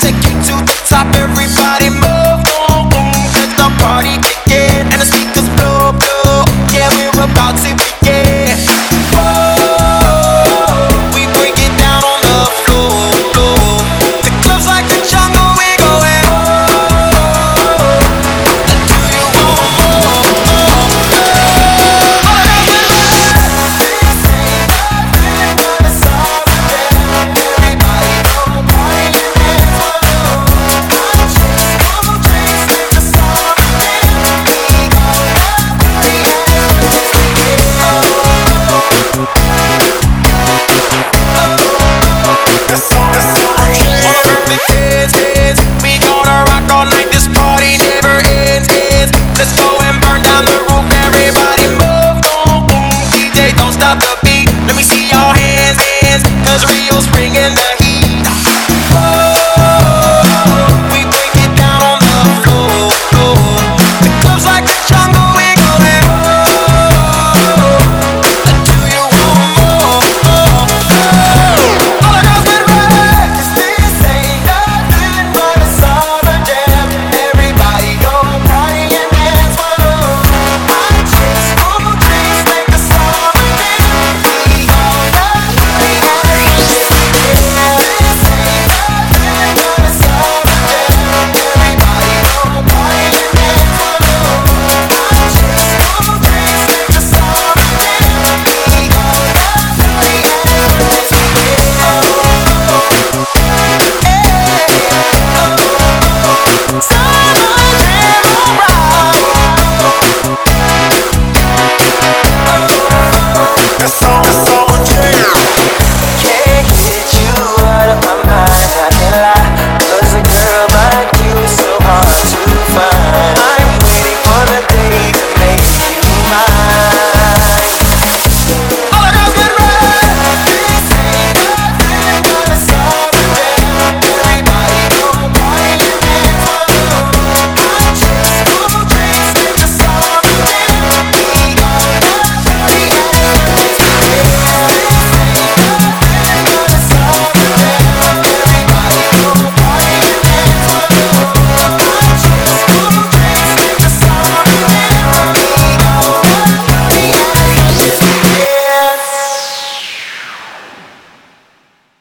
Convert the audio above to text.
Take it